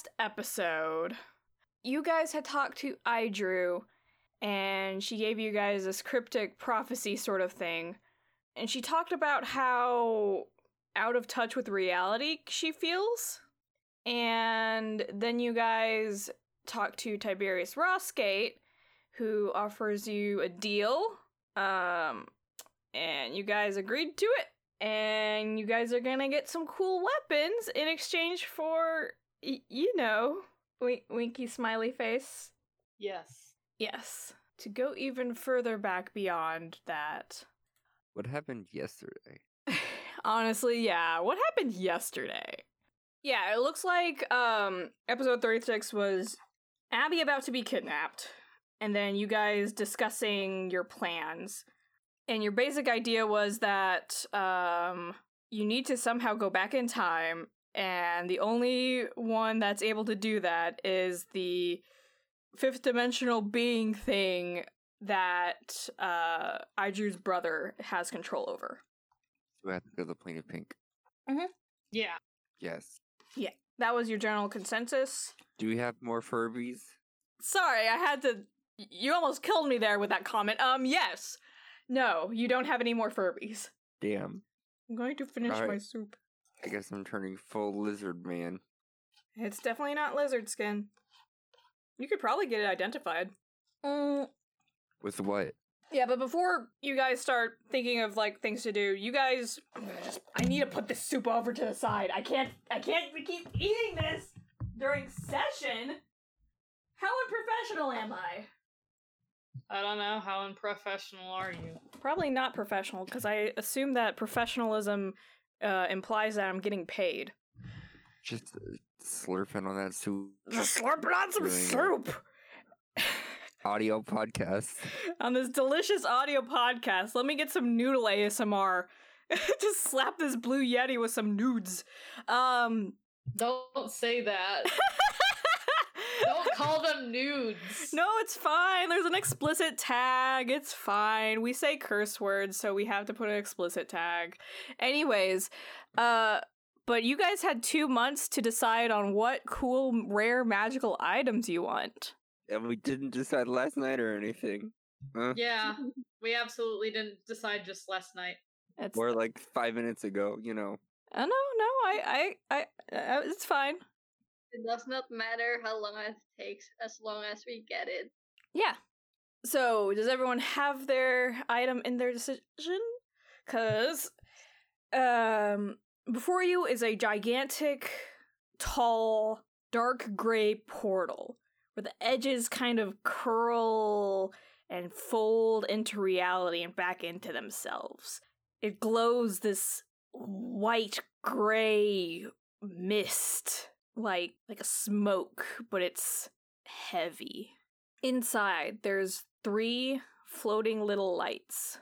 last episode, you guys had talked to Idrew, and she gave you guys this cryptic prophecy sort of thing. And she talked about how out of touch with reality she feels. And then you guys talked to Tiberius Rossgate, who offers you a deal. Um, and you guys agreed to it. And you guys are gonna get some cool weapons in exchange for, y- you know, wink- winky smiley face. Yes. Yes. To go even further back beyond that. What happened yesterday? Honestly, yeah. What happened yesterday? Yeah, it looks like um episode 36 was Abby about to be kidnapped and then you guys discussing your plans. And your basic idea was that um you need to somehow go back in time and the only one that's able to do that is the fifth dimensional being thing that uh Idrew's brother has control over. We have to go to the plane of pink. Mhm. Yeah. Yes. Yeah. That was your general consensus. Do we have more Furbies? Sorry, I had to. You almost killed me there with that comment. Um, yes. No, you don't have any more Furbies. Damn. I'm going to finish my soup. I guess I'm turning full lizard man. It's definitely not lizard skin. You could probably get it identified. Mm, With what? yeah, but before you guys start thinking of like things to do, you guys, I'm gonna just. I need to put this soup over to the side. I can't. I can't keep eating this during session. How unprofessional am I? I don't know. How unprofessional are you? Probably not professional because I assume that professionalism uh, implies that I'm getting paid. Just uh, slurping on that soup. Just slurping on some Doing soup Audio podcast. on this delicious audio podcast. Let me get some noodle ASMR. Just slap this blue yeti with some nudes. Um, Don't say that. Don't call them nudes. no, it's fine. There's an explicit tag. It's fine. We say curse words, so we have to put an explicit tag. Anyways, uh, but you guys had two months to decide on what cool, rare, magical items you want. And we didn't decide last night or anything. Huh? Yeah, we absolutely didn't decide just last night. It's, Or like five minutes ago, you know. uh, no, no, I, I, I, uh, it's fine. It does not matter how long it takes as long as we get it. Yeah. So, does everyone have their item in their decision? Cuz um before you is a gigantic tall dark gray portal where the edges kind of curl and fold into reality and back into themselves. It glows this white gray mist like like a smoke, but it's heavy. Inside, there's three floating little lights,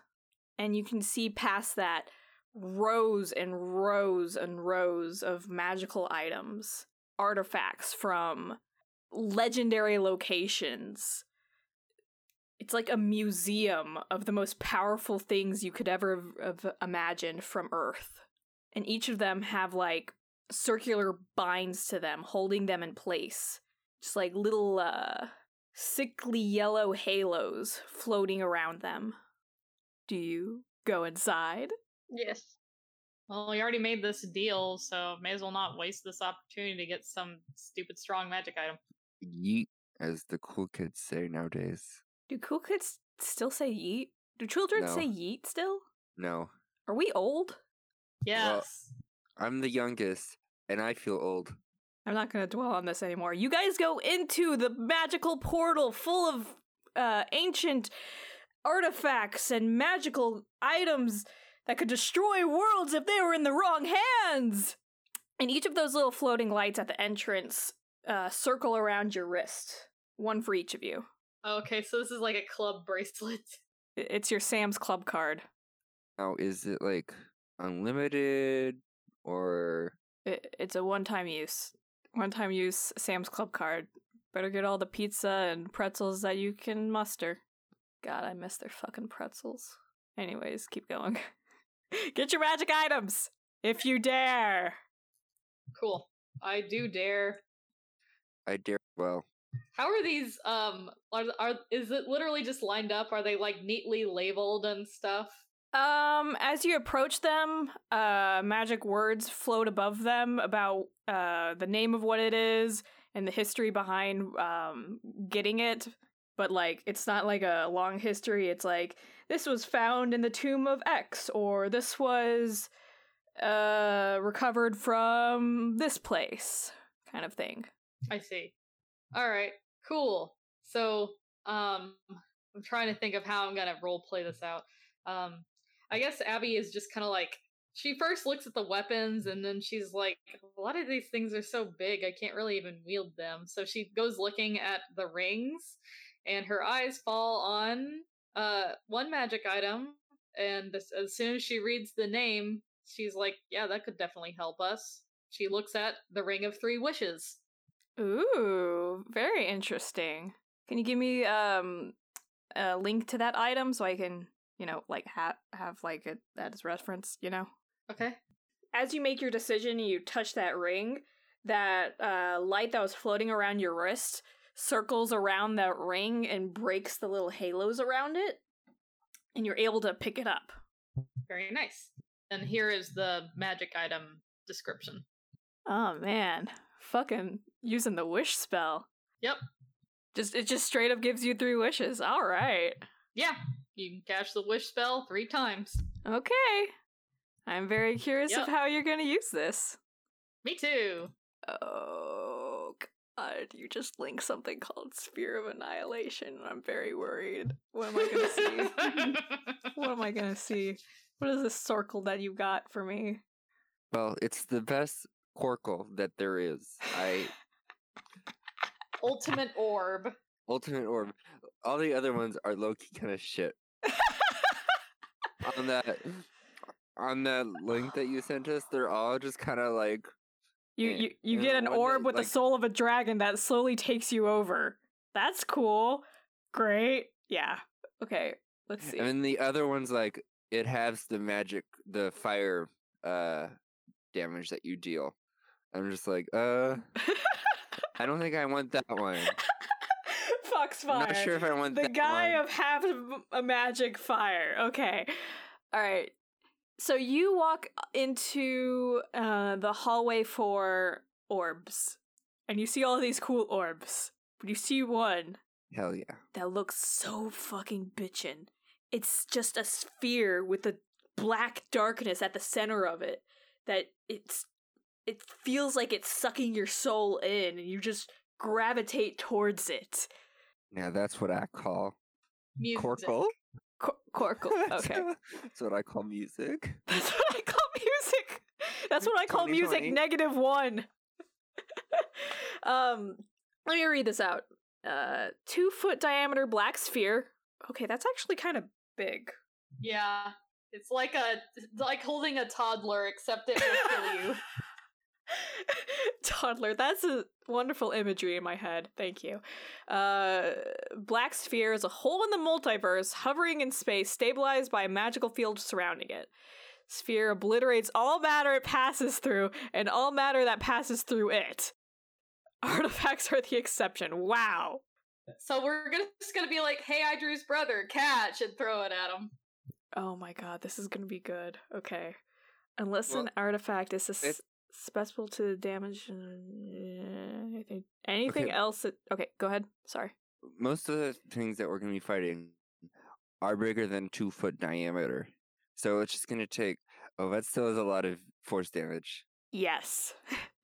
and you can see past that rows and rows and rows of magical items, artifacts from legendary locations. It's like a museum of the most powerful things you could ever have imagined from Earth. And each of them have like circular binds to them, holding them in place. Just like little, uh, sickly yellow halos floating around them. Do you go inside? Yes. Well, we already made this deal, so may as well not waste this opportunity to get some stupid strong magic item. Yeet, as the cool kids say nowadays. Do cool kids still say yeet? Do children No. say yeet still? No, Are we old? Yes. I'm the youngest, and I feel old. I'm not going to dwell on this anymore. You guys go into the magical portal full of uh, ancient artifacts and magical items that could destroy worlds if they were in the wrong hands. And each of those little floating lights at the entrance uh, circle around your wrist, one for each of you. Okay, so this is like a club bracelet. It's your Sam's Club card. Now, is it like unlimited or I- It's a one-time use, one-time use Sam's Club card. Better get all the pizza and pretzels that you can muster. God, I miss their fucking pretzels. Anyways, keep going. get your magic items if you dare. Cool. I do dare. I dare well. How are these? Um, are are is it literally just lined up? Are they like neatly labeled and stuff? Um, as you approach them, uh, magic words float above them about uh the name of what it is and the history behind um getting it. But like, it's not like a long history. It's like this was found in the tomb of X, or this was uh recovered from this place, kind of thing. I see. All right, cool. So, um, I'm trying to think of how I'm gonna role play this out. Um, I guess Abby is just kind of like she first looks at the weapons and then she's like, a lot of these things are so big, I can't really even wield them. So she goes looking at the rings, and her eyes fall on uh one magic item. And as, soon as she reads the name, she's like, "Yeah, that could definitely help us." She looks at the ring of three wishes. Ooh, very interesting. Can you give me um a link to that item so I can, you know, like have have like it that as reference, you know? Okay. As you make your decision you touch that ring, that uh light that was floating around your wrist circles around that ring and breaks the little halos around it and you're able to pick it up. Very nice. And here is the magic item description. Oh man, fucking using the wish spell. Yep. Just it just straight up gives you three wishes. All right. Yeah. You can cast the wish spell three times. Okay. I'm very curious Yep. of how you're going to use this. Me too. Oh god, you just linked something called Sphere of Annihilation. and I'm very worried. What am I going to see? what am I going to see? What is this circle that you got for me? Well, it's the best Corkle that there is. I Ultimate orb. Ultimate orb. All the other ones are low key kind of shit. on that on that link that you sent us, they're all just kind of like You you, you get an that, orb with like- the soul of a dragon that slowly takes you over. That's cool. Great. Yeah. Okay. Let's see. And then the other one's like it has the magic, the fire uh damage that you deal. I'm just like, uh, I don't think I want that one. Foxfire. Not sure if I want the guy one. of half a magic fire. Okay. All right. So you walk into uh, the hallway for orbs, and you see all these cool orbs. But you see one Hell yeah. that looks so fucking bitchin'. It's just a sphere with a black darkness at the center of it that it's it feels like it's sucking your soul in and you just gravitate towards it. Now that's what I call Music. Corkle. Cor- Corkle. Okay. that's what I call music. That's what I call music. That's what I call music negative one. um, let me read this out. Uh, two foot diameter black sphere. Okay, that's actually kind of big. Yeah. It's like a it's like holding a toddler, except it will kill you. Toddler. That's a wonderful imagery in my head. Thank you. Uh, black sphere is a hole in the multiverse, hovering in space, stabilized by a magical field surrounding it. Sphere obliterates all matter it passes through, and all matter that passes through it. Artifacts are the exception. Wow. So we're gonna just gonna be like, "Hey, Idrew's brother, catch!" and throw it at him. Oh my god, this is gonna be good. Okay. Unless Well, an artifact is sus- it's- susceptible to the damage. uh, anything anything Okay. else that. Okay, go ahead. Sorry. Most of the things that we're gonna be fighting are bigger than two foot diameter. So it's just gonna take oh that still is a lot of force damage. Yes.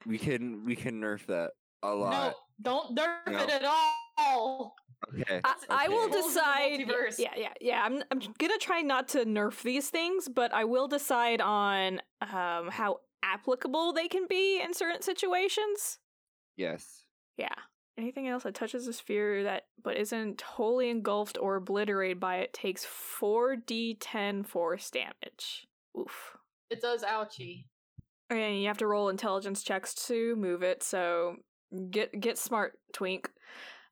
We can we can nerf that a lot. No, don't nerf No. it at all. Okay. I, I will Okay. Rules of the decide. Yeah, yeah, yeah. I'm I'm gonna try not to nerf these things, but I will decide on um how applicable they can be in certain situations. Yes. Yeah. Anything else that touches a sphere that but isn't wholly engulfed or obliterated by it takes 4d10 force damage. Oof. It does ouchie. And you have to roll intelligence checks to move it, so get get smart, twink.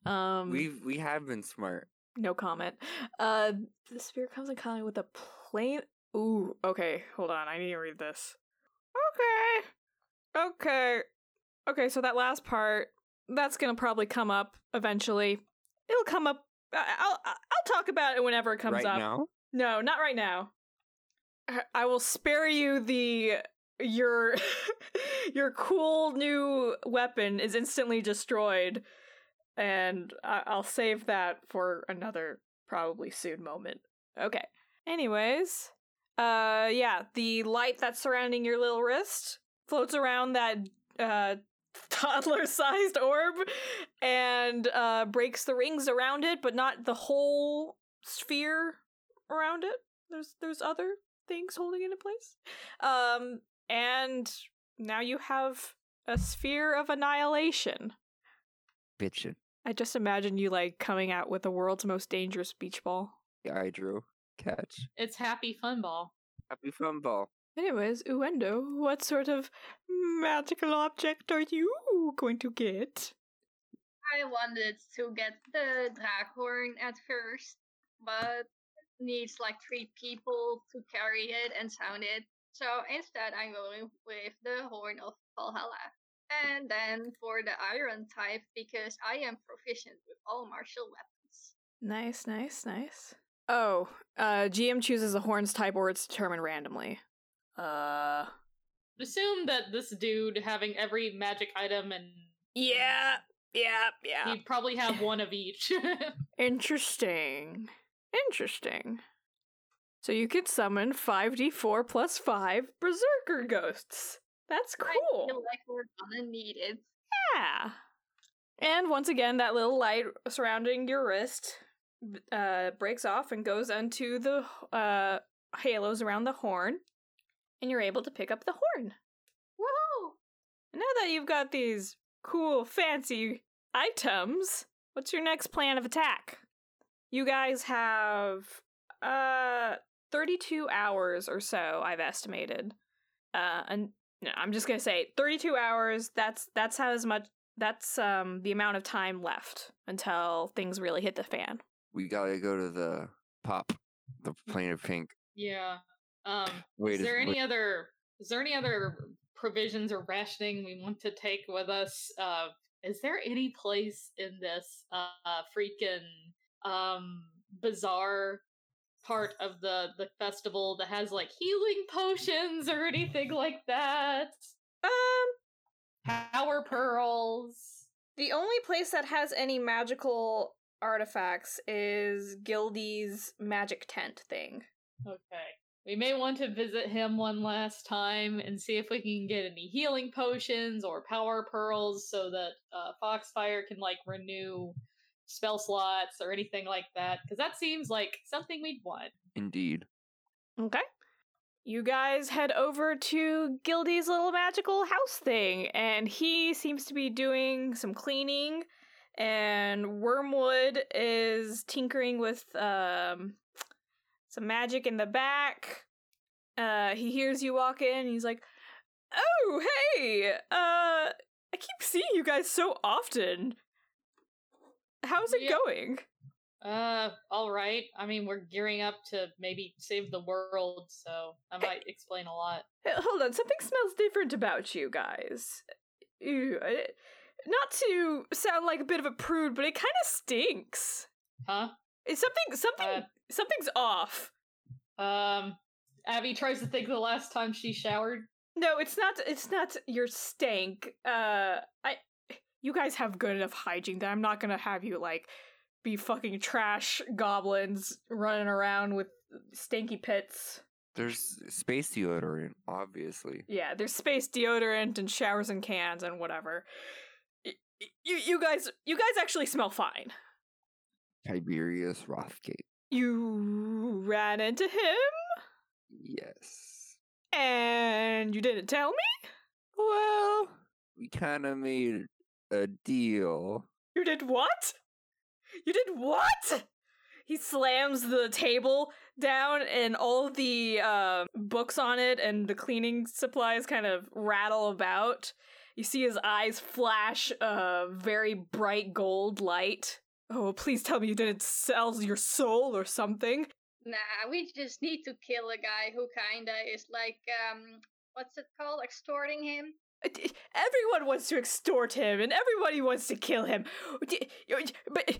Um we we have been smart. no comment. Uh the sphere comes in contact with a plane Ooh, okay, hold on, I need to read this. Okay. Okay. Okay, so that last part, that's gonna probably come up eventually. It'll come up. I'll I'll talk about it whenever it comes right up. now? No, not right now. I will spare you the your your cool new weapon is instantly destroyed, and I'll save that for another probably soon moment. Okay. Anyways, uh, yeah, the light that's surrounding your little wrist floats around that uh toddler-sized orb and uh breaks the rings around it, but not the whole sphere around it. There's there's other things holding it in place. Um and now you have a sphere of annihilation. Bitchin'. I just imagine you like coming out with the world's most dangerous beach ball. Yeah, Idrew. Catch. It's Happy Fun Ball. Happy fun ball. Anyways, Uendo, what sort of magical object are you going to get? I wanted to get the Draakhorn at first, but it needs like three people to carry it and sound it. So instead, I'm going with the Horn of Valhalla. And then for the Iron type, because I am proficient with all martial weapons. Nice, nice, nice. Oh, uh, GM chooses a horns type or it's determined randomly. Uh, Assume that this dude having every magic item and yeah, yeah, yeah. he'd probably have one of each. Interesting. Interesting. So you could summon 5d4 plus 5 berserker ghosts. That's I cool. feel like we're gonna need it. Yeah. And once again, that little light surrounding your wrist uh, breaks off and goes onto the uh, halos around the horn, and you're able to pick up the horn. Woohoo! And now that you've got these cool, fancy items, what's your next plan of attack? You guys have uh 32 hours or so, I've estimated. Uh and no, I'm just going to say 32 hours. That's that's how as much that's um the amount of time left until things really hit the fan. We gotta go to the pop, the plane of pink. yeah. Um Wait, is is- there any wait- other is there any other provisions or rationing we want to take with us? Uh is there any place in this uh freaking um bizarre part of the the festival that has like healing potions or anything like that? Um Power pearls. The only place that has any magical artifacts is Gildy's magic tent thing. Okay. We may want to visit him one last time and see if we can get any healing potions or power pearls so that uh, Foxfire can like renew spell slots or anything like that. Because that seems like something we'd want. Indeed. Okay. You guys head over to Gildy's little magical house thing, and he seems to be doing some cleaning, and Wormwood is tinkering with um some magic in the back. Uh he hears you walk in, and he's like, "Oh, hey! Uh I keep seeing you guys so often. How's it Yeah. going?" Uh, all right. I mean, we're gearing up to maybe save the world, so I might explain a lot. Uh, Hold on, something smells different about you guys. Ew, I- not to sound like a bit of a prude, but it kind of stinks. Huh? It's something, something, Uh, something's off. Um, Abby tries to think of the last time she showered. No, it's not. It's not your stank. Uh, I, you guys have good enough hygiene that I'm not gonna have you like be fucking trash goblins running around with stanky pits. There's space deodorant, obviously. Yeah, there's space deodorant and showers and cans and whatever. You you guys you guys actually smell fine. Tiberius Rothgate. You ran into him Yes. and you didn't tell me? Well, we kind of made a deal. You did what? You did what? He slams the table down and all the uh, books on it and the cleaning supplies kind of rattle about. You see his eyes flash a very bright gold light. Oh, please tell me you didn't sell your soul or something. Nah, we just need to kill a guy who kinda is like, um, what's it called? Extorting him. Everyone wants to extort him, and everybody wants to kill him. But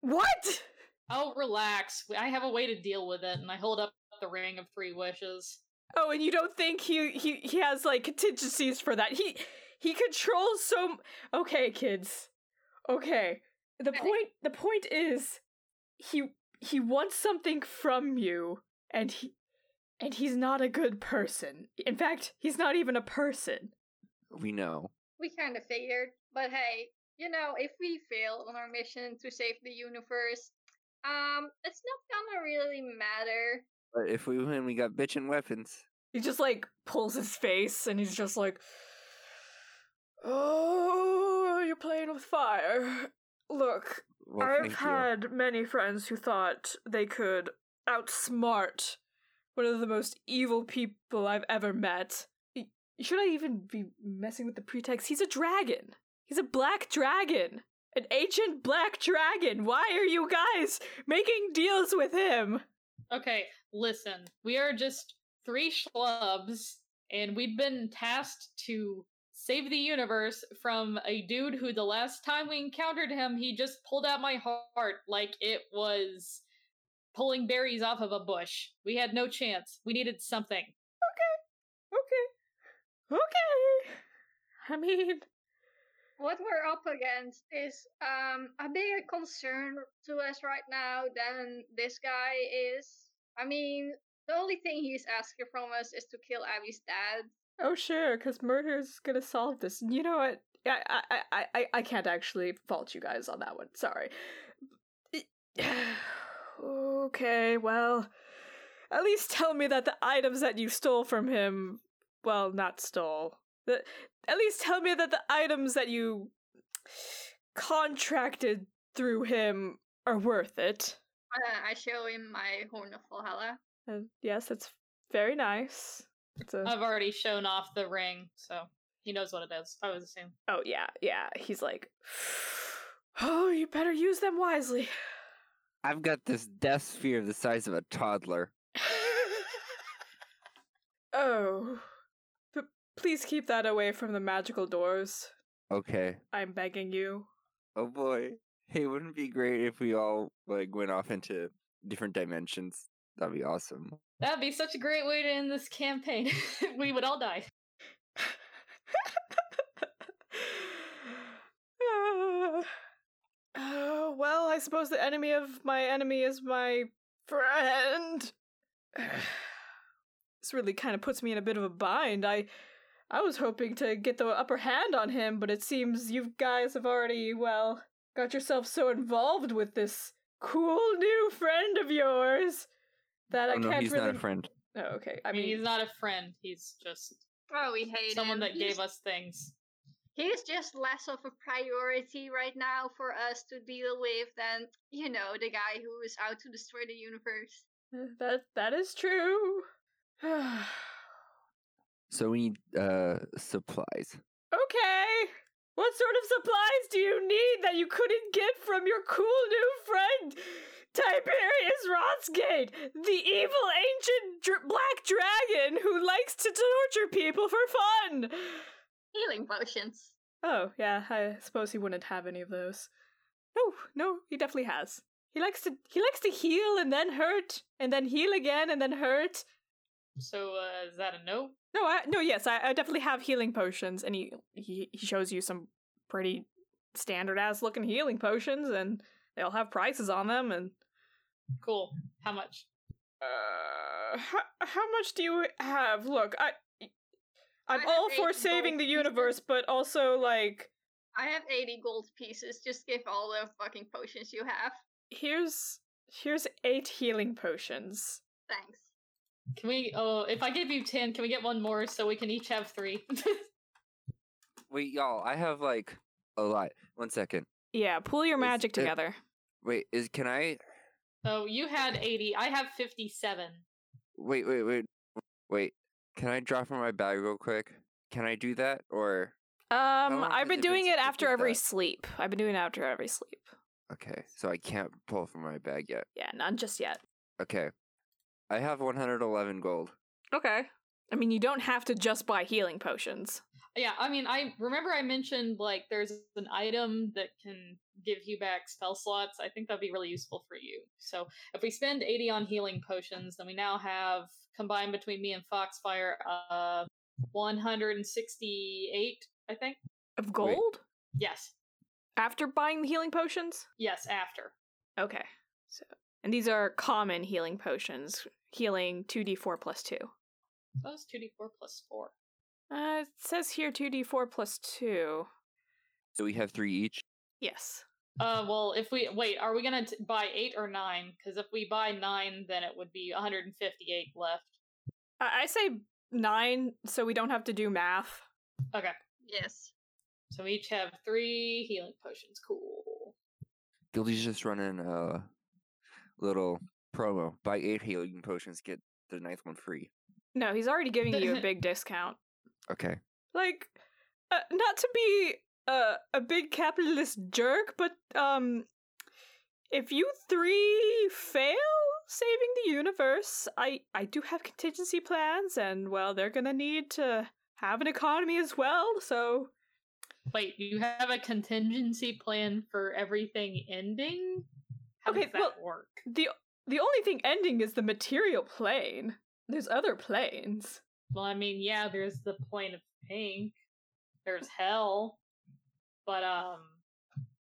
what? Oh, relax. I have a way to deal with it, and I hold up the ring of three wishes. Oh, and you don't think he he he has like contingencies for that? He he controls so. m- Okay, kids. Okay. The Okay. point. The point is, he he wants something from you, and he and he's not a good person. In fact, he's not even a person. We know. We kind of figured, but hey, you know, if we fail on our mission to save the universe, um, it's not gonna really matter. But if we win, we got bitchin' weapons. He just like pulls his face, and he's just like, "Oh, you're playing with fire." Look, Well, I've thank you. had many friends who thought they could outsmart one of the most evil people I've ever met. Should I even be messing with the pretext? He's a dragon. He's a black dragon. An ancient black dragon. Why are you guys making deals with him? Okay, listen. We are just three schlubs, and we've been tasked to save the universe from a dude who, the last time we encountered him, he just pulled out my heart like it was pulling berries off of a bush. We had no chance. We needed something. Okay. Okay. Okay. I mean, What we're up against is um a bigger concern to us right now than this guy is. I mean, the only thing he's asking from us is to kill Abby's dad. oh sure, because murder's gonna solve this. You know what? I, I, I, I can't actually fault you guys on that one. Sorry. okay, well, at least tell me that the items that you stole from him, well, not stole. The, at least tell me that the items that you contracted through him are worth it. Uh, I show him my horn of Valhalla. And yes, it's very nice. It's a I've already shown off the ring, so he knows what it is. I would assume. Oh yeah, yeah. He's like, oh, you better use them wisely. I've got this death sphere the size of a toddler. oh, but please keep that away from the magical doors. Okay. I'm begging you. Oh boy. Hey, wouldn't it be great if we all like went off into different dimensions? That'd be awesome. That'd be such a great way to end this campaign. we would all die. oh well, I suppose the enemy of my enemy is my friend. this really kind of puts me in a bit of a bind. I I was hoping to get the upper hand on him, but it seems you guys have already, well, got yourself so involved with this cool new friend of yours that I oh, no, can't he's really. not a friend. Oh, okay. I mean, he's not a friend. He's just Oh, we hate someone him. that He's- gave us things. He's just less of a priority right now for us to deal with than, you know, the guy who is out to destroy the universe. that that is true. So we need uh supplies. Okay. What sort of supplies do you need that you couldn't get from your cool new friend, Tiberius Rothsgate, the evil ancient dr- black dragon who likes to torture people for fun? Healing potions. Oh, yeah, I suppose he wouldn't have any of those. No, no, he definitely has. He likes to he likes to heal and then hurt and then heal again and then hurt. So uh, is that a no? No, I, no, yes, I, I definitely have healing potions, and he, he he shows you some pretty standard ass looking healing potions, and they all have prices on them. And Cool. How much? uh, how, how much do you have? Look, I I'm all for saving the pieces. universe, but also like I have 80 gold pieces. Just give all the fucking potions you have. here's here's eight healing potions. Thanks. Can we? Oh, if I give you ten, can we get one more so we can each have three? Wait, y'all, I have like a lot. One second. Yeah, pull your Is magic it- together. Wait, is can I oh, you had eighty. I have fifty-seven. wait, wait, wait, wait. Can I drop from my bag real quick? Can I do that or Um, long I've has been it been doing since it you after did every that? sleep. I've been doing it after every sleep. okay? So I can't pull from my bag yet. Yeah, none just yet. Okay, I have 111 gold. Okay. I mean, you don't have to just buy healing potions. Yeah, I mean, I remember I mentioned like there's an item that can give you back spell slots. I think that'd be really useful for you. So if we spend 80 on healing potions, then we now have combined between me and Foxfire, uh, 168, I think. Of gold? Yes, After buying the healing potions? yes, after. Okay. So and these are common healing potions. Healing 2d4 plus 2. That was 2d4 plus 4. Uh, it says here 2d4 plus 2. So we have three each. Yes. Uh, well, if we wait, are we gonna t- buy eight or nine? Because if we buy nine, then it would be 158 left. I, I say 9 so we don't have to do math. Okay, Yes. so we each have three healing potions. Cool. Gildy's just running a little promo. Buy eight healing potions, get the ninth one free. No, he's already giving you a big discount. Okay. Like, uh, not to be uh, a big capitalist jerk, but um, if you three fail saving the universe, I I do have contingency plans, and well, they're gonna need to have an economy as well. So Wait, you have a contingency plan for everything ending? How Okay, does that well- work? the the only thing ending is the material plane. There's other planes. Well, I mean, yeah, there's the plane of pink. There's hell, but um,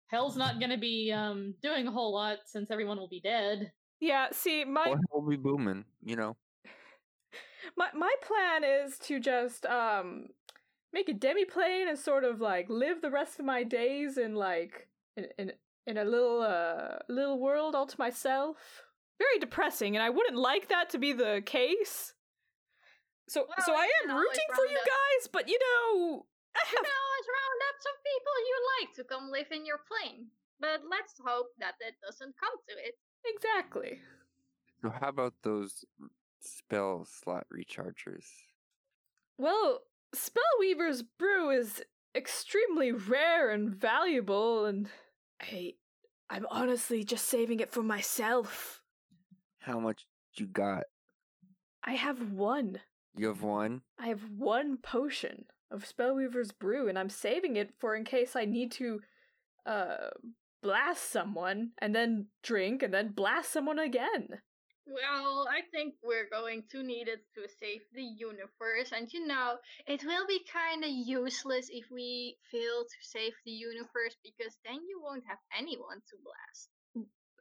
hell's not gonna be um doing a whole lot since everyone will be dead. Yeah, see, my Or we'll be booming, you know. my my plan is to just um make a demiplane and sort of like live the rest of my days in like in in, in a little uh little world all to myself. Very depressing, and I wouldn't like that to be the case. So so I am rooting for you up- guys, but you know I You have can always round up some people you like to come live in your plane. But let's hope that it doesn't come to it. exactly. So how about those spell slot rechargers? Well, Spellweaver's brew is extremely rare and valuable, and I, I'm honestly just saving it for myself. How much you got? I have one. You have one? I have one potion of Spellweaver's brew, and I'm saving it for in case I need to, uh, blast someone, and then drink, and then blast someone again. Well, I think we're going to need it to save the universe, and you know, it will be kinda useless if we fail to save the universe because then you won't have anyone to blast.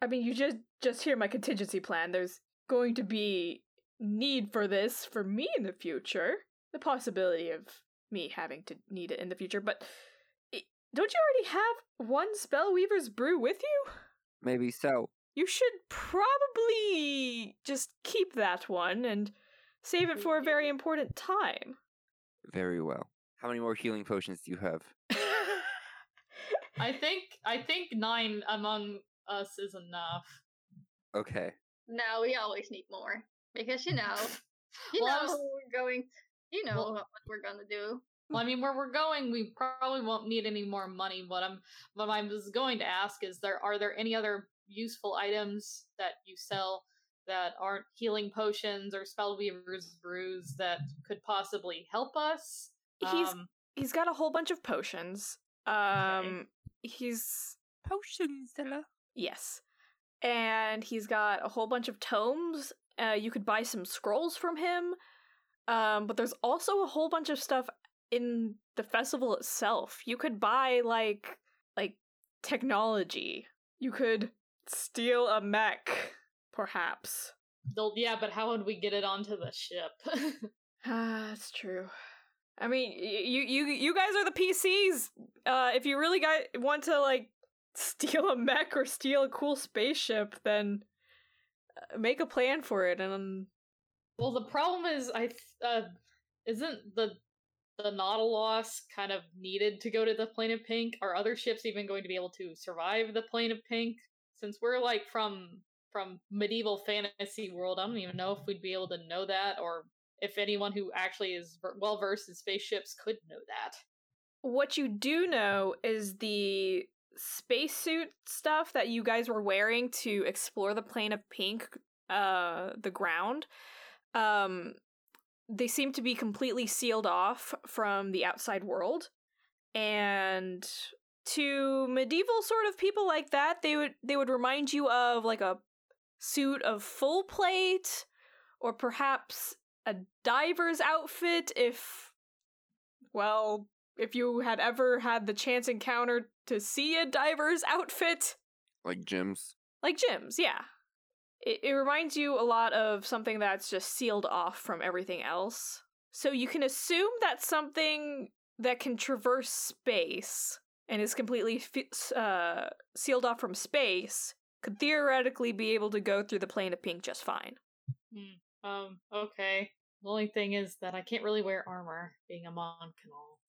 I mean, you just just hear my contingency plan. There's going to be need for this for me in the future. The possibility of me having to need it in the future, but don't you already have one Spellweaver's brew with you? Maybe so. You should probably just keep that one and save it for a very important time. Very well. How many more healing potions do you have? I think I think nine among us is enough. Okay. No, we always need more. Because you know, you Well, know was- we're going you know Well- what we're gonna do. Well, I mean, where we're going, we probably won't need any more money. What I'm, what I was going to ask is, there are there any other useful items that you sell that aren't healing potions or spellweaver's brews that could possibly help us? He's Um, he's got a whole bunch of potions. Um he's Potions, Stella. Yes. And he's got a whole bunch of tomes. Uh, you could buy some scrolls from him. Um, but there's also a whole bunch of stuff in the festival itself. You could buy like like technology. You could steal a mech, perhaps. they'll- yeah, but how would we get it onto the ship? Ah, that's true. I mean, you you you guys are the PCs. Uh, if you really got want to like steal a mech or steal a cool spaceship, then uh, make a plan for it. And well, the problem is, I th- uh, isn't the the Nautilus kind of needed to go to the plane of pink? Are other ships even going to be able to survive the plane of pink? Since we're like from from medieval fantasy world, I don't even know if we'd be able to know that, or if anyone who actually is well versed in spaceships could know that. what you do know is the spacesuit stuff that you guys were wearing to explore the plane of pink, uh, the ground. Um, they seem to be completely sealed off from the outside world. And to medieval sort of people like that, they would they would remind you of like a suit of full plate or perhaps a diver's outfit if well, if you had ever had the chance encounter to see a diver's outfit, Like gyms. like Jim's, yeah. It, it reminds you a lot of something that's just sealed off from everything else. So you can assume that something that can traverse space and is completely fi- uh, sealed off from space could theoretically be able to go through the plane of pink just fine. Hmm, Um, okay. The only thing is that I can't really wear armor, being a monk and all.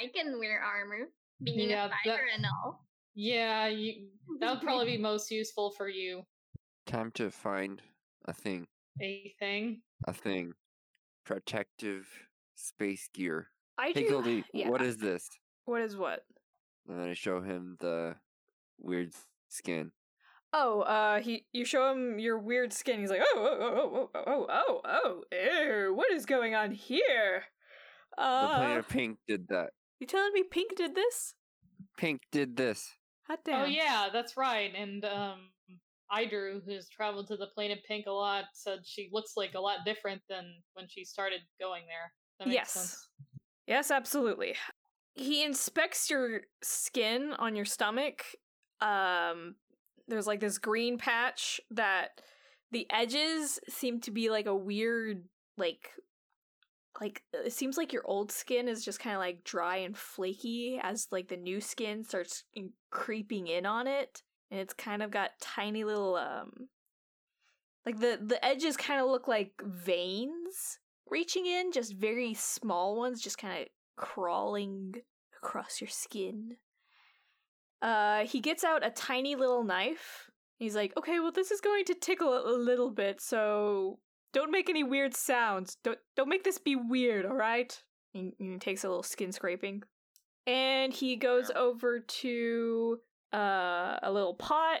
I can wear armor, being Yeah, a that- fighter and all. Yeah, you, that would probably be most useful for you. Time to find a thing. A thing. A thing. Protective space gear. I Hey do. Goldie, yeah. what is this? What is what? And then I show him the weird skin. Oh, uh, he you show him your weird skin. He's like, oh, oh, oh, oh, oh, oh, oh, oh, ew, what is going on here? The Uh, planet Pink did that. You telling me Pink did this? Pink did this. Hot damn. Oh yeah, that's right. And um Idrew, who's traveled to the planet Pink a lot, said she looks like a lot different than when she started going there. That makes Yes. sense. Yes, absolutely. He inspects your skin on your stomach. Um, there's like this green patch that the edges seem to be like a weird, like, like it seems like your old skin is just kind of like dry and flaky as like the new skin starts in- creeping in on it, and it's kind of got tiny little um, like the the edges kind of look like veins reaching in, just very small ones, just kind of crawling across your skin. Uh, he gets out a tiny little knife. He's like, "Okay, well, this is going to tickle a little bit, so don't make any weird sounds. Don't don't make this be weird, all right?" He, he takes a little skin scraping, and he goes over to uh a little pot,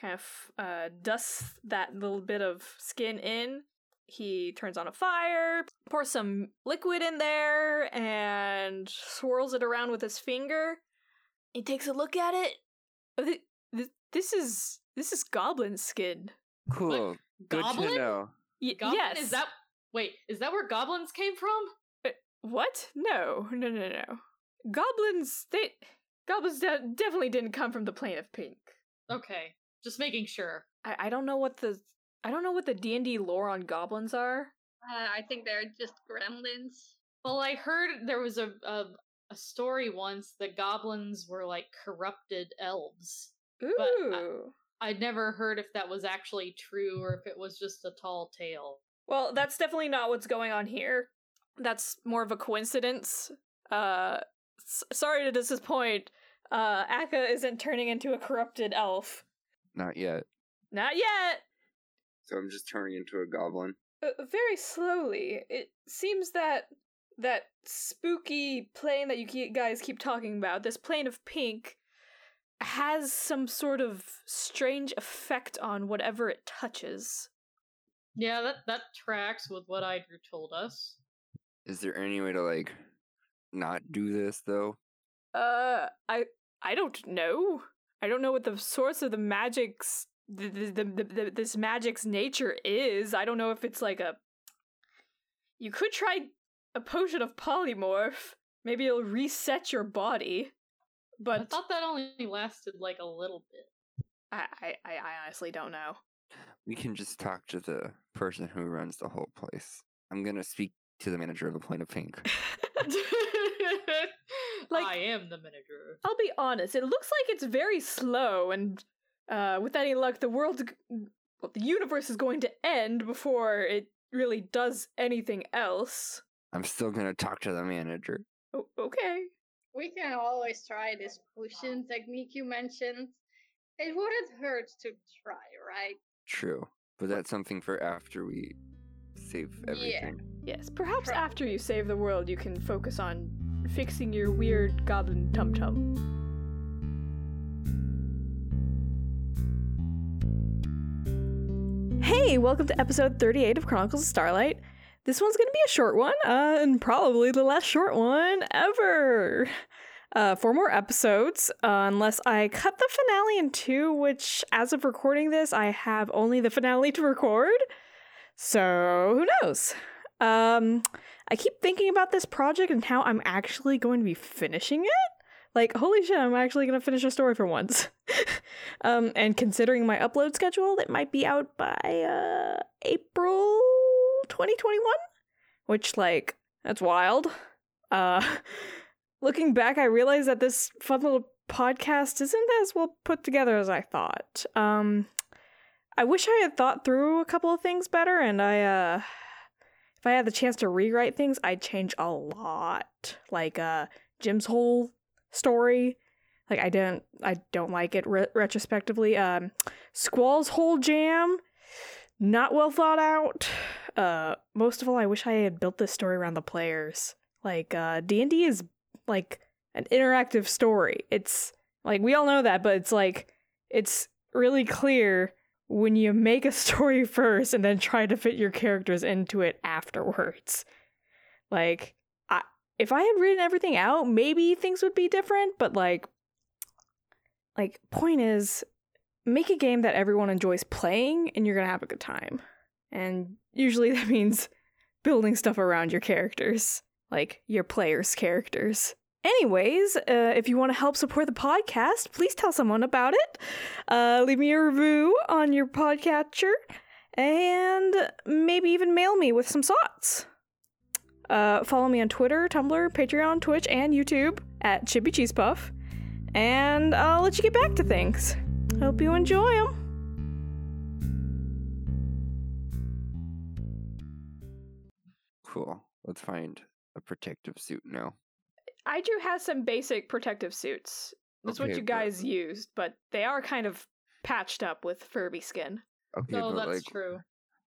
kind of uh dusts that little bit of skin in, he turns on a fire, pours some liquid in there, and swirls it around with his finger. He takes a look at it. Oh, thi- thi- This is this is goblin skin. Cool. Good Goblin? to know. Y- Goblin? yes. Is that wait, is that where goblins came from? what? No, no, no, no. Goblins. They goblins de- definitely didn't come from the plane of pink. Okay. Just making sure. I, I don't know what the I don't know what the D and D lore on goblins are. Uh, I think they're just gremlins. Well, I heard there was a, a a story once that goblins were like corrupted elves. Ooh. I- I'd never heard if that was actually true or if it was just a tall tale. Well, that's definitely not what's going on here. That's more of a coincidence. Uh, s- sorry to disappoint. Uh, Akka isn't turning into a corrupted elf. Not yet. Not yet. So I'm just turning into a goblin. Uh, very slowly. It seems that that spooky plane that you ke- guys keep talking about, this plane of pink, has some sort of strange effect on whatever it touches. Yeah, that that tracks with what Idrew told us. Is there any way to like not do this though? Uh, I I don't know. I don't know what the source of the magic's the, the, the, the, the this magic's nature is. I don't know if it's like a. You could try a potion of polymorph. Maybe it'll reset your body. I thought that only lasted like a little bit. I, I, I I honestly don't know. We can just talk to the person who runs the whole place. I'm gonna speak to the manager of the Plane of Pink. Like- I am the manager. I'll be honest. It looks like it's very slow, and uh, with any luck, the world, well, the universe is going to end before it really does anything else. I'm still gonna talk to the manager. O- okay. We can always try this potion technique you mentioned. It wouldn't hurt to try, right? True, but that's something for after we save Yeah. everything. Yes, perhaps Probably. after you save the world, you can focus on fixing your weird goblin tum tum. Hey, welcome to episode 38 of Chronicles of Starlight. This one's gonna be a short one, uh, and probably the last short one ever. Uh, four more episodes, uh, unless I cut the finale in two, which, as of recording this, I have only the finale to record. So who knows? Um, I keep thinking about this project and how I'm actually going to be finishing it. Like, holy shit, I'm actually gonna finish a story for once. um, and considering my upload schedule, it might be out by uh April 2021, which like that's wild. Uh, looking back, I realized that this fun little podcast isn't as well put together as I thought. Um, I wish I had thought through a couple of things better, and I uh if I had the chance to rewrite things, I'd change a lot. Like uh Jim's whole story. Like I don't I don't like it re- retrospectively. Um Squall's whole jam not well thought out. Uh most of all I wish I had built this story around the players. Like uh D&D is like an interactive story. It's like we all know that, but it's like it's really clear when you make a story first and then try to fit your characters into it afterwards. Like I if I had written everything out, maybe things would be different, but like like point is make a game that everyone enjoys playing and you're to have a good time. And usually that means building stuff around your characters, like your players' characters. Anyways, uh, if you want to help support the podcast, please tell someone about it. Uh, leave me a review on your podcatcher, and maybe even mail me with some thoughts. Uh, follow me on Twitter, Tumblr, Patreon, Twitch, and YouTube at Chippy Cheese Puff, and I'll let you get back to things. Hope you enjoy them. Cool. Let's find a protective suit now. Idrew has some basic protective suits. That's what Okay, you but- guys used, but they are kind of patched up with Furby skin. Okay, no, but that's like, true.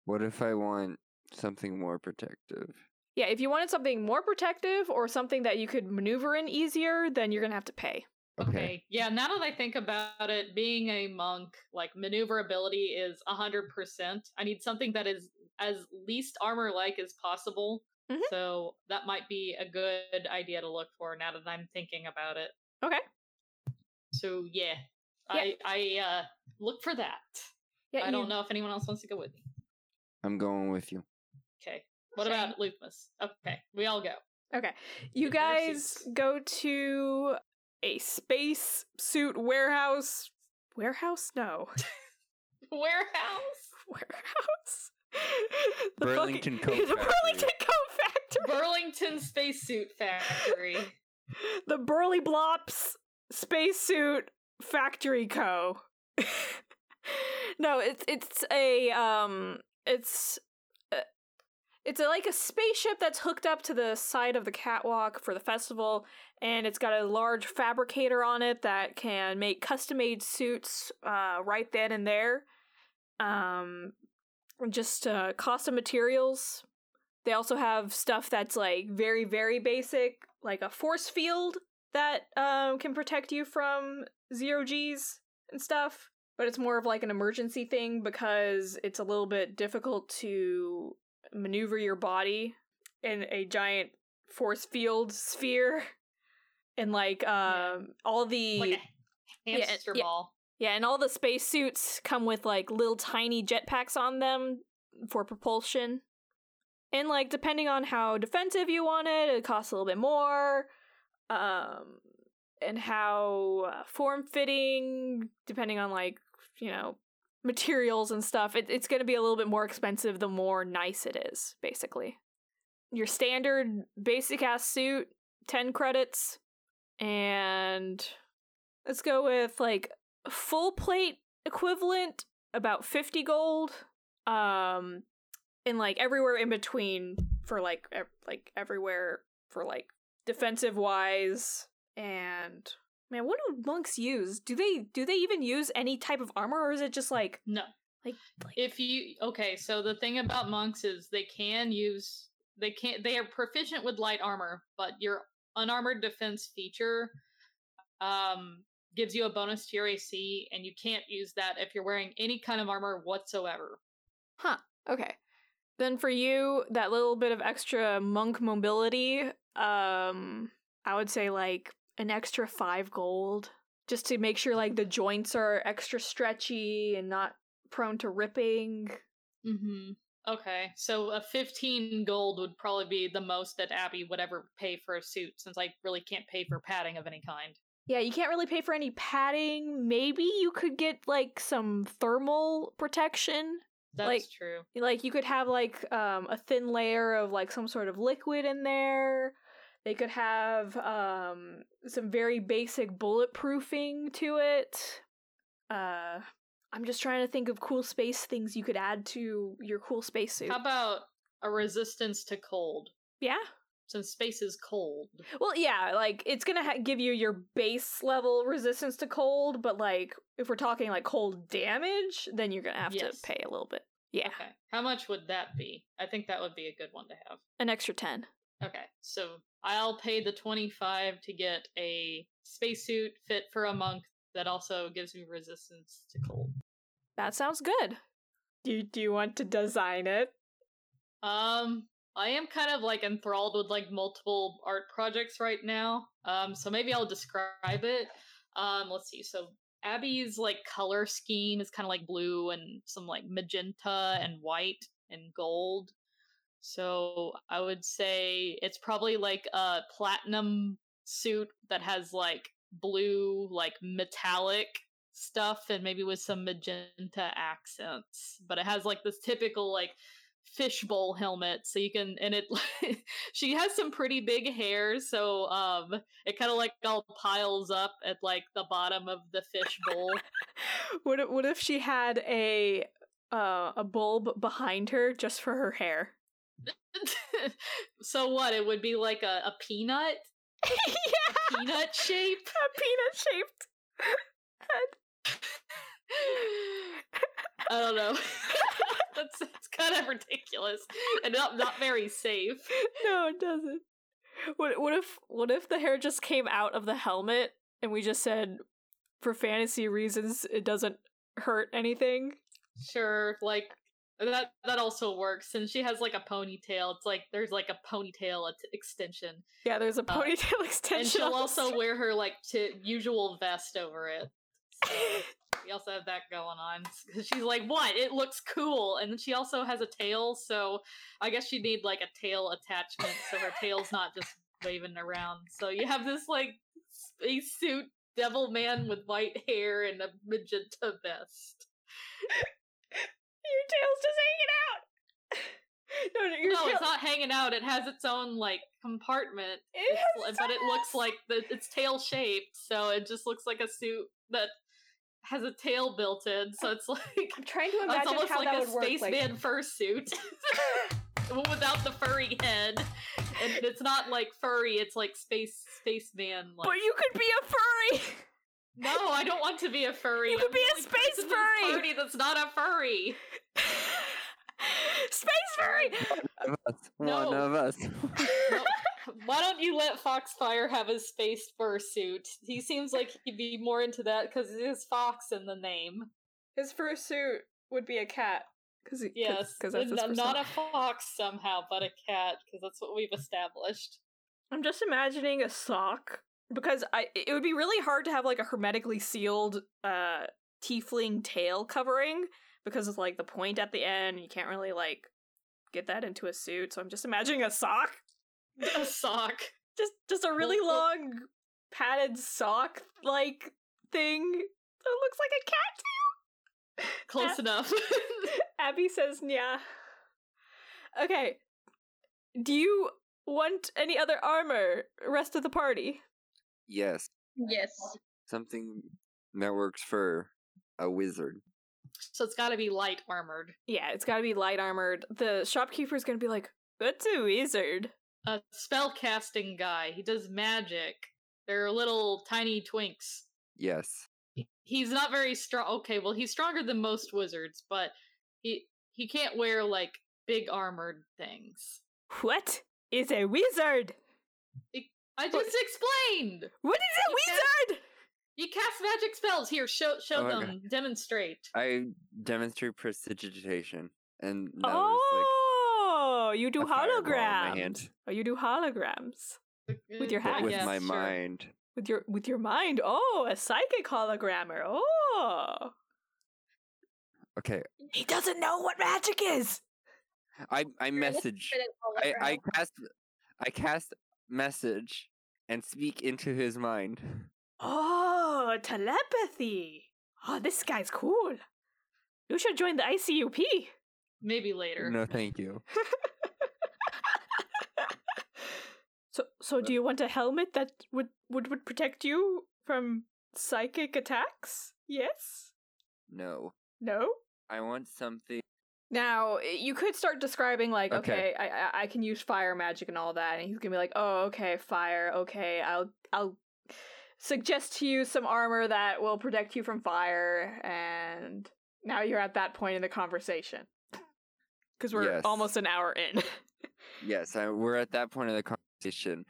what if I want something more protective? Yeah, if you wanted something more protective or something that you could maneuver in easier, then you're gonna have to pay. Okay. Yeah, now that I think about it, being a monk, like maneuverability is 100%. I need something that is as least armor like as possible. Mhm. So that might be a good idea to look for now that I'm thinking about it. Okay. So yeah, Yeah. I I uh look for that. Yeah, I don't know if anyone else wants to go with me. I'm going with you. Okay. What Same. about Lufmus? Okay, we all go. Okay. You Get guys go to a space suit warehouse. Warehouse? No. Warehouse. warehouse? The Burlington fucking- Coat The Factory. Burlington Coat Factory. Burlington Spacesuit Factory. the Burly Blops Spacesuit Factory Co. no, it's it's a um it's uh, it's a, like a spaceship that's hooked up to the side of the catwalk for the festival and it's got a large fabricator on it that can make custom-made suits uh right then and there. Um just uh cost of materials. They also have stuff that's like very very basic like a force field that um, can protect you from zero G's and stuff. But it's more of like an emergency thing because it's a little bit difficult to maneuver your body in a giant force field sphere. And like um all the like hamster yeah. ball. Yeah, and all the spacesuits come with like little tiny jetpacks on them for propulsion. And like depending on how defensive you want it, it costs a little bit more. Um and how uh, form fitting depending on like, you know, materials and stuff. It, it's going to be a little bit more expensive the more nice it is, basically. Your standard basic ass suit, 10 credits. And let's go with like full plate equivalent about 50 gold um and like everywhere in between for like ev- like everywhere for like defensive wise and man what do monks use do they do they even use any type of armor or is it just like No. like, like If you okay, so the thing about monks is they can use they can't they are proficient with light armor, but your unarmored defense feature um gives you a bonus to your AC and you can't use that if you're wearing any kind of armor whatsoever. huh okay Then for you, that little bit of extra monk mobility, um, I would say like an extra five gold, just to make sure like the joints are extra stretchy and not prone to ripping. Mm-hmm. Okay, so a 15 gold would probably be the most that Abby would ever pay for a suit, since I really can't pay for padding of any kind. Yeah, you can't really pay for any padding. Maybe you could get like some thermal protection. That's Like- true. Like you could have like um, a thin layer of like some sort of liquid in there. They could have um, some very basic bulletproofing to it. Uh, I'm just trying to think of cool space things you could add to your cool spacesuit. How about a resistance to cold? yeah. Since space is cold. Well, yeah, like it's gonna ha- give you your base level resistance to cold, but like if we're talking like cold damage, then you're gonna have Yes. to pay a little bit. Yeah, Okay. How much would that be? I think that would be a good one to have. an extra ten. Okay, so I'll pay the 25 to get a spacesuit fit for a monk that also gives me resistance to cold. That sounds good. Do you, do you want to design it? Um, I am kind of like enthralled with like multiple art projects right now. Um, so maybe I'll describe it. Um, let's see. So Abby's like color scheme is kind of like blue and some like magenta and white and gold. So I would say it's probably like a platinum suit that has like blue, like metallic stuff and maybe with some magenta accents. But it has like this typical like fishbowl helmet so you can and it she has some pretty big hair so um it kind of like all piles up at like the bottom of the fishbowl What if, what if she had a uh, a bulb behind her just for her hair? so what it would be like a, a peanut yeah, peanut shape a peanut shaped. I don't know that's it's kind of ridiculous and not not very safe No, it doesn't. What what if what if the hair just came out of the helmet and we just said for fantasy reasons it doesn't hurt anything? Sure, like that that also works. And she has like a ponytail. It's like there's like a ponytail at- extension, Yeah, there's a ponytail extension. Uh, and she'll also wear her like t- usual vest over it. So we also have that going on she's like, "What? It looks cool." And then she also has a tail, so I guess she'd need like a tail attachment so her tail's not just waving around. So you have this like space suit devil man with white hair and a magenta vest. Your tail's just hanging out. no, no, no, tail, it's not hanging out. It has its own like compartment, It It's but it looks like the it's tail shaped, so it just looks like a suit that has a tail built in. So it's like I'm trying to imagine it's imagine almost how like that a would work. like- spaceman fursuit without the furry head, and it's not like furry. It's like space spaceman. Like but you could be a furry. no, I don't want to be a furry. You could I'm be a space person in this furry. Party that's not a furry. Space furry. One of us. No. Of us. No, Why don't you let Foxfire have his space fursuit? He seems like he'd be more into that because it is Fox in the name. His fursuit would be a cat. Cause he, Yes, because that's n- not a fox somehow, but a cat because that's what we've established. I'm just imagining a sock because I it would be really hard to have like a hermetically sealed uh tiefling tail covering because of like the point at the end. You can't really like get that into a suit. So I'm just imagining a sock, A sock. just just a really Well, well- long padded sock like thing that looks like a cat. tail. Close enough. Abby says, "Yeah." Okay. Do you want any other armor? Rest of the party. yes. Yes. Something that works for a wizard. so it's got to be light armored. Yeah, it's got to be light armored. The shopkeeper's gonna be like, "What's a wizard?" A spell casting guy. He does magic. They're little tiny twinks. Yes. He's not very strong. Okay, well he's stronger than most wizards, but he he can't wear like big armored things. What is a wizard? I What? just explained. What is a You wizard? You cast magic spells. Here, show show Oh my them. Demonstrate. I demonstrate prestidigitation. And now Oh, Oh, you do a fireball in my holograms. Oh, you do holograms With your But hand. with yes, my sure. mind. with your with your mind. Oh, a psychic hologrammer. Oh, Okay, he doesn't know what magic is. I I message. I I cast I cast message and speak into his mind. Oh, telepathy. Oh, this guy's cool. You should join the ICUP. Maybe later. No, thank you. so, so do you want a helmet that would, would would protect you from psychic attacks? Yes. No, No. I want something. Now eh, you could start describing like, okay, Okay. I, I I can use fire magic and all that, and he's gonna be like, oh, okay, fire, okay, I'll I'll suggest to you some armor that will protect you from fire, and now you're at that point in the conversation because we're Yes. almost an hour in. Yes, I, we're at that point of the conversation.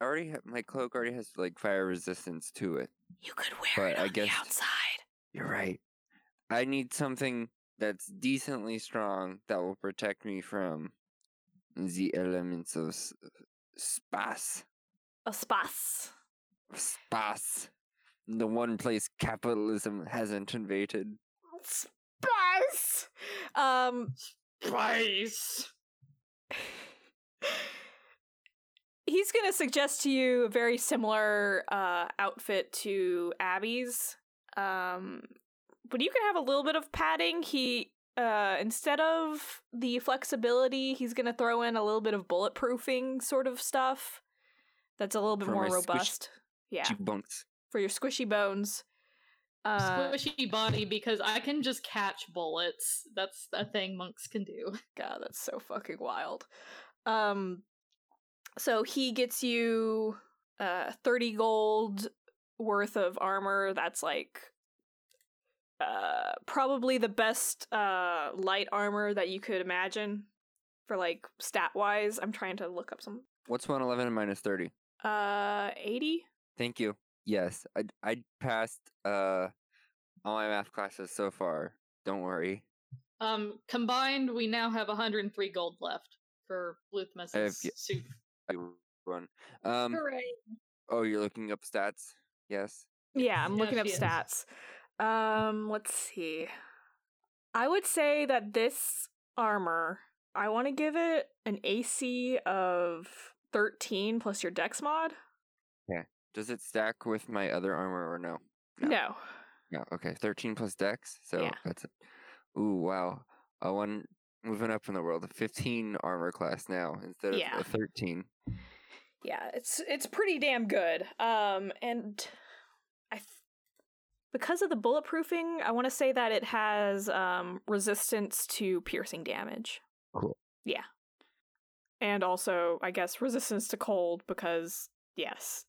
I already have, my cloak already has like fire resistance to it. you could wear But I guess- You're right. I need something that's decently strong that will protect me from the elements of space. A spas. Space. The one place capitalism hasn't invaded. Spas. Um. Price. he's going to suggest to you a very similar uh, outfit to Abby's. Um, but you can have a little bit of padding. He uh, instead of the flexibility, he's going to throw in a little bit of bulletproofing sort of stuff. That's a little bit For more robust. yeah, Cheap bunks. for your squishy bones. Uh, Squishy body because I can just catch bullets. That's a thing monks can do. God, that's so fucking wild. Um so he gets you uh 30 gold worth of armor that's like uh probably the best uh light armor that you could imagine for like stat wise. I'm trying to look up some What's 111 minus 30? uh 80. Thank you. Yes, I, I passed uh, all my math classes so far. Don't worry. Um, combined, we now have 103 gold left for Bluthmus's y- suit. Everyone. Um, Hooray. oh, you're looking up stats? Yes. Yeah, I'm Yeah, looking up is. stats. Um, let's see. I would say that this armor, I want to give it an AC of 13 plus your dex mod. Does it stack with my other armor or no? No. No. No. Okay. 13 plus dex. So Yeah. that's it. Ooh, wow. A one moving up in the world. A 15 armor class now instead of Yeah. a 13. Yeah, it's it's pretty damn good. Um and I th- because of the bulletproofing, I want to say that it has um resistance to piercing damage. Cool. Yeah. And also, I guess resistance to cold because yes.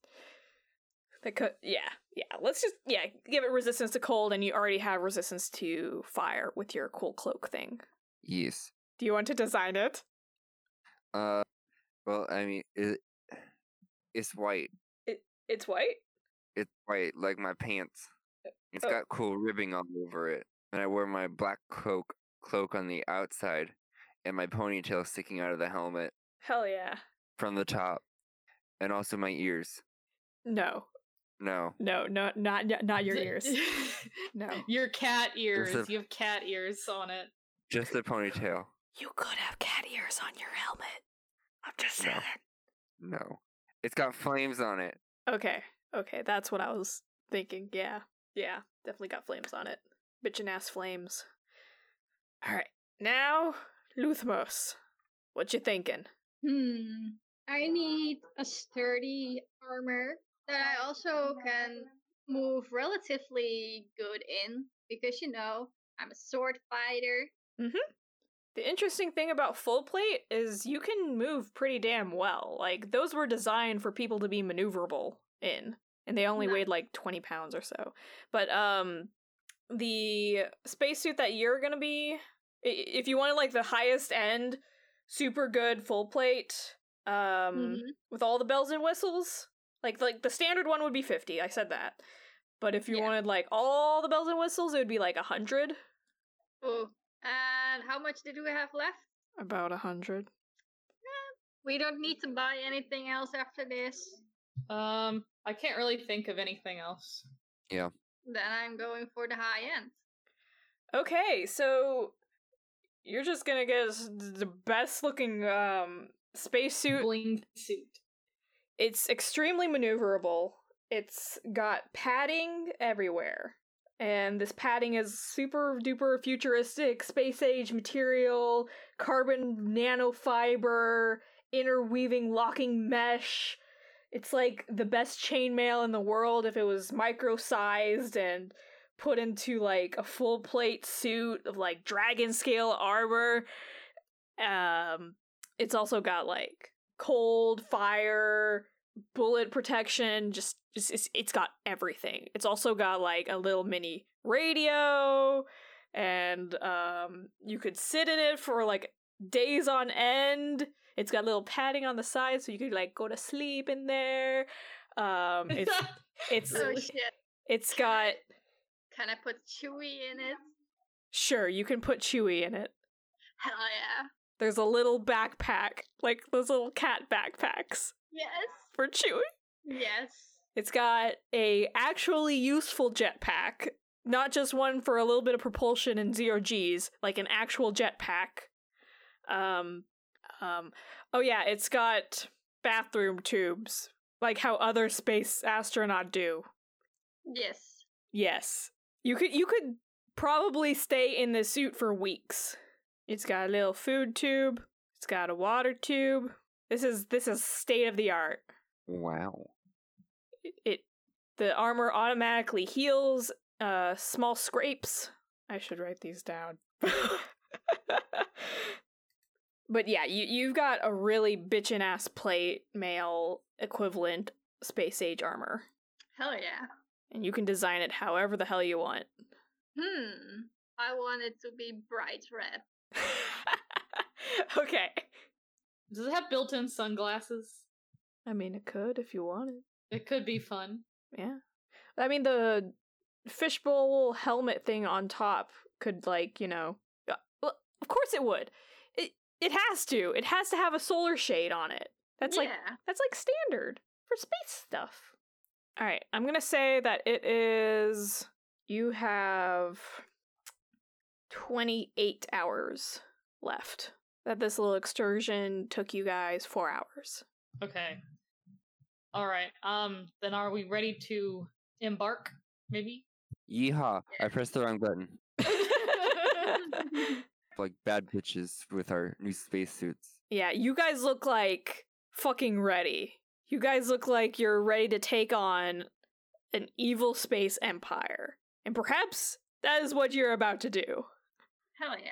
That could yeah, yeah. Let's just yeah, give it resistance to cold and you already have resistance to fire with your cool cloak thing. Yes. Do you want to design it? Uh, well, I mean, it, it's white. It, It's white? It's white, like my pants. It's oh. got cool ribbing all over it. And I wear my black cloak cloak on the outside, and my ponytail sticking out of the helmet Hell yeah. from the top, and also my ears. No. No, No, no, not not your ears. No. Your cat ears. a- You have cat ears on it. just the ponytail. You could have cat ears on your helmet. I'm just No. saying. No, it's got flames on it. Okay, okay, that's what I was thinking. Yeah, yeah, definitely got flames on it. Bitchin' ass flames. All right, now Luthmos, what you thinking? Hmm. I need a sturdy armor that I also can move relatively good in because you know I'm a sword fighter. The interesting thing about full plate is you can move pretty damn well. Like those were designed for people to be maneuverable in, and they only Nice. weighed like twenty pounds or so. But um, the spacesuit that you're gonna be, if you wanted like the highest end, super good full plate, um, Mhm. with all the bells and whistles, like like the standard one would be fifty. I said that. But if you Yeah. wanted like all the bells and whistles, it would be like a hundred. Oh. And how much did we have left? About a hundred. We don't need to buy anything else after this. Um, I can't really think of anything else. Yeah. Then I'm going for the high end. Okay, so you're just gonna get the best looking um spacesuit. Bling suit. It's extremely maneuverable. It's got padding everywhere. And this padding is super duper futuristic, space age material, carbon nanofiber, interweaving locking mesh. It's like the best chainmail in the world if it was micro sized and put into like a full plate suit of like dragon scale armor. Um it's also got like cold, fire, bullet protection, just, just it's, it's got everything. It's also got like a little mini radio and um you could sit in it for like days on end. It's got little padding on the side so you could like go to sleep in there. Um it's it's Oh shit. it's got Can I put Chewy in it? sure, you can put Chewy in it. Hell yeah. There's a little backpack, like those little cat backpacks Yes. for Chewy. Yes. It's got a actually useful jetpack, not just one for a little bit of propulsion and zero G's, like an actual jetpack. Um, um, oh yeah, it's got bathroom tubes, like how other space astronaut do. Yes. Yes, you could you could probably stay in this suit for weeks. It's got a little food tube. It's got a water tube. This is this is state of the art. Wow. it, it the armor automatically heals uh small scrapes i should write these down but yeah you you've got a really bitchin' ass plate mail equivalent space age armor Hell yeah. and you can design it however the hell you want Hmm. I want it to be bright red. okay. Does it have built-in sunglasses? i mean it could if you wanted It. Could be fun. yeah. I mean the fishbowl helmet thing on top could like you know uh, well, of course it would. It it has to. It has to have a solar shade on it. That's like that's like standard for space stuff. All right. I'm gonna say that it is you have 28 hours left that this little excursion took you guys four hours Okay. All right. Um. Then are we ready to embark? Maybe. Yeehaw! I pressed the wrong button. Like bad pitches with our new spacesuits. Yeah, you guys look like fucking ready. You guys look like you're ready to take on an evil space empire. And perhaps that is what you're about to do. Hell yeah.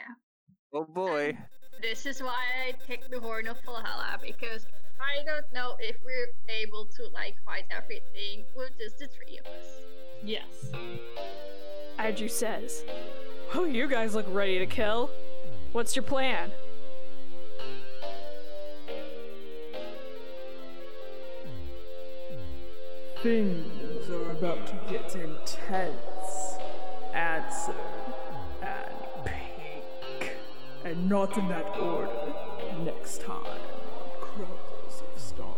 Oh boy. This is why I picked the Horn of Valhalla because I don't know if we're able to like fight everything with just the three of us. Yes. Aju says, Oh, you guys look ready to kill. What's your plan? Things are about to get intense. Answer and pink. And not in that order. Next time on Chronicles of Stars.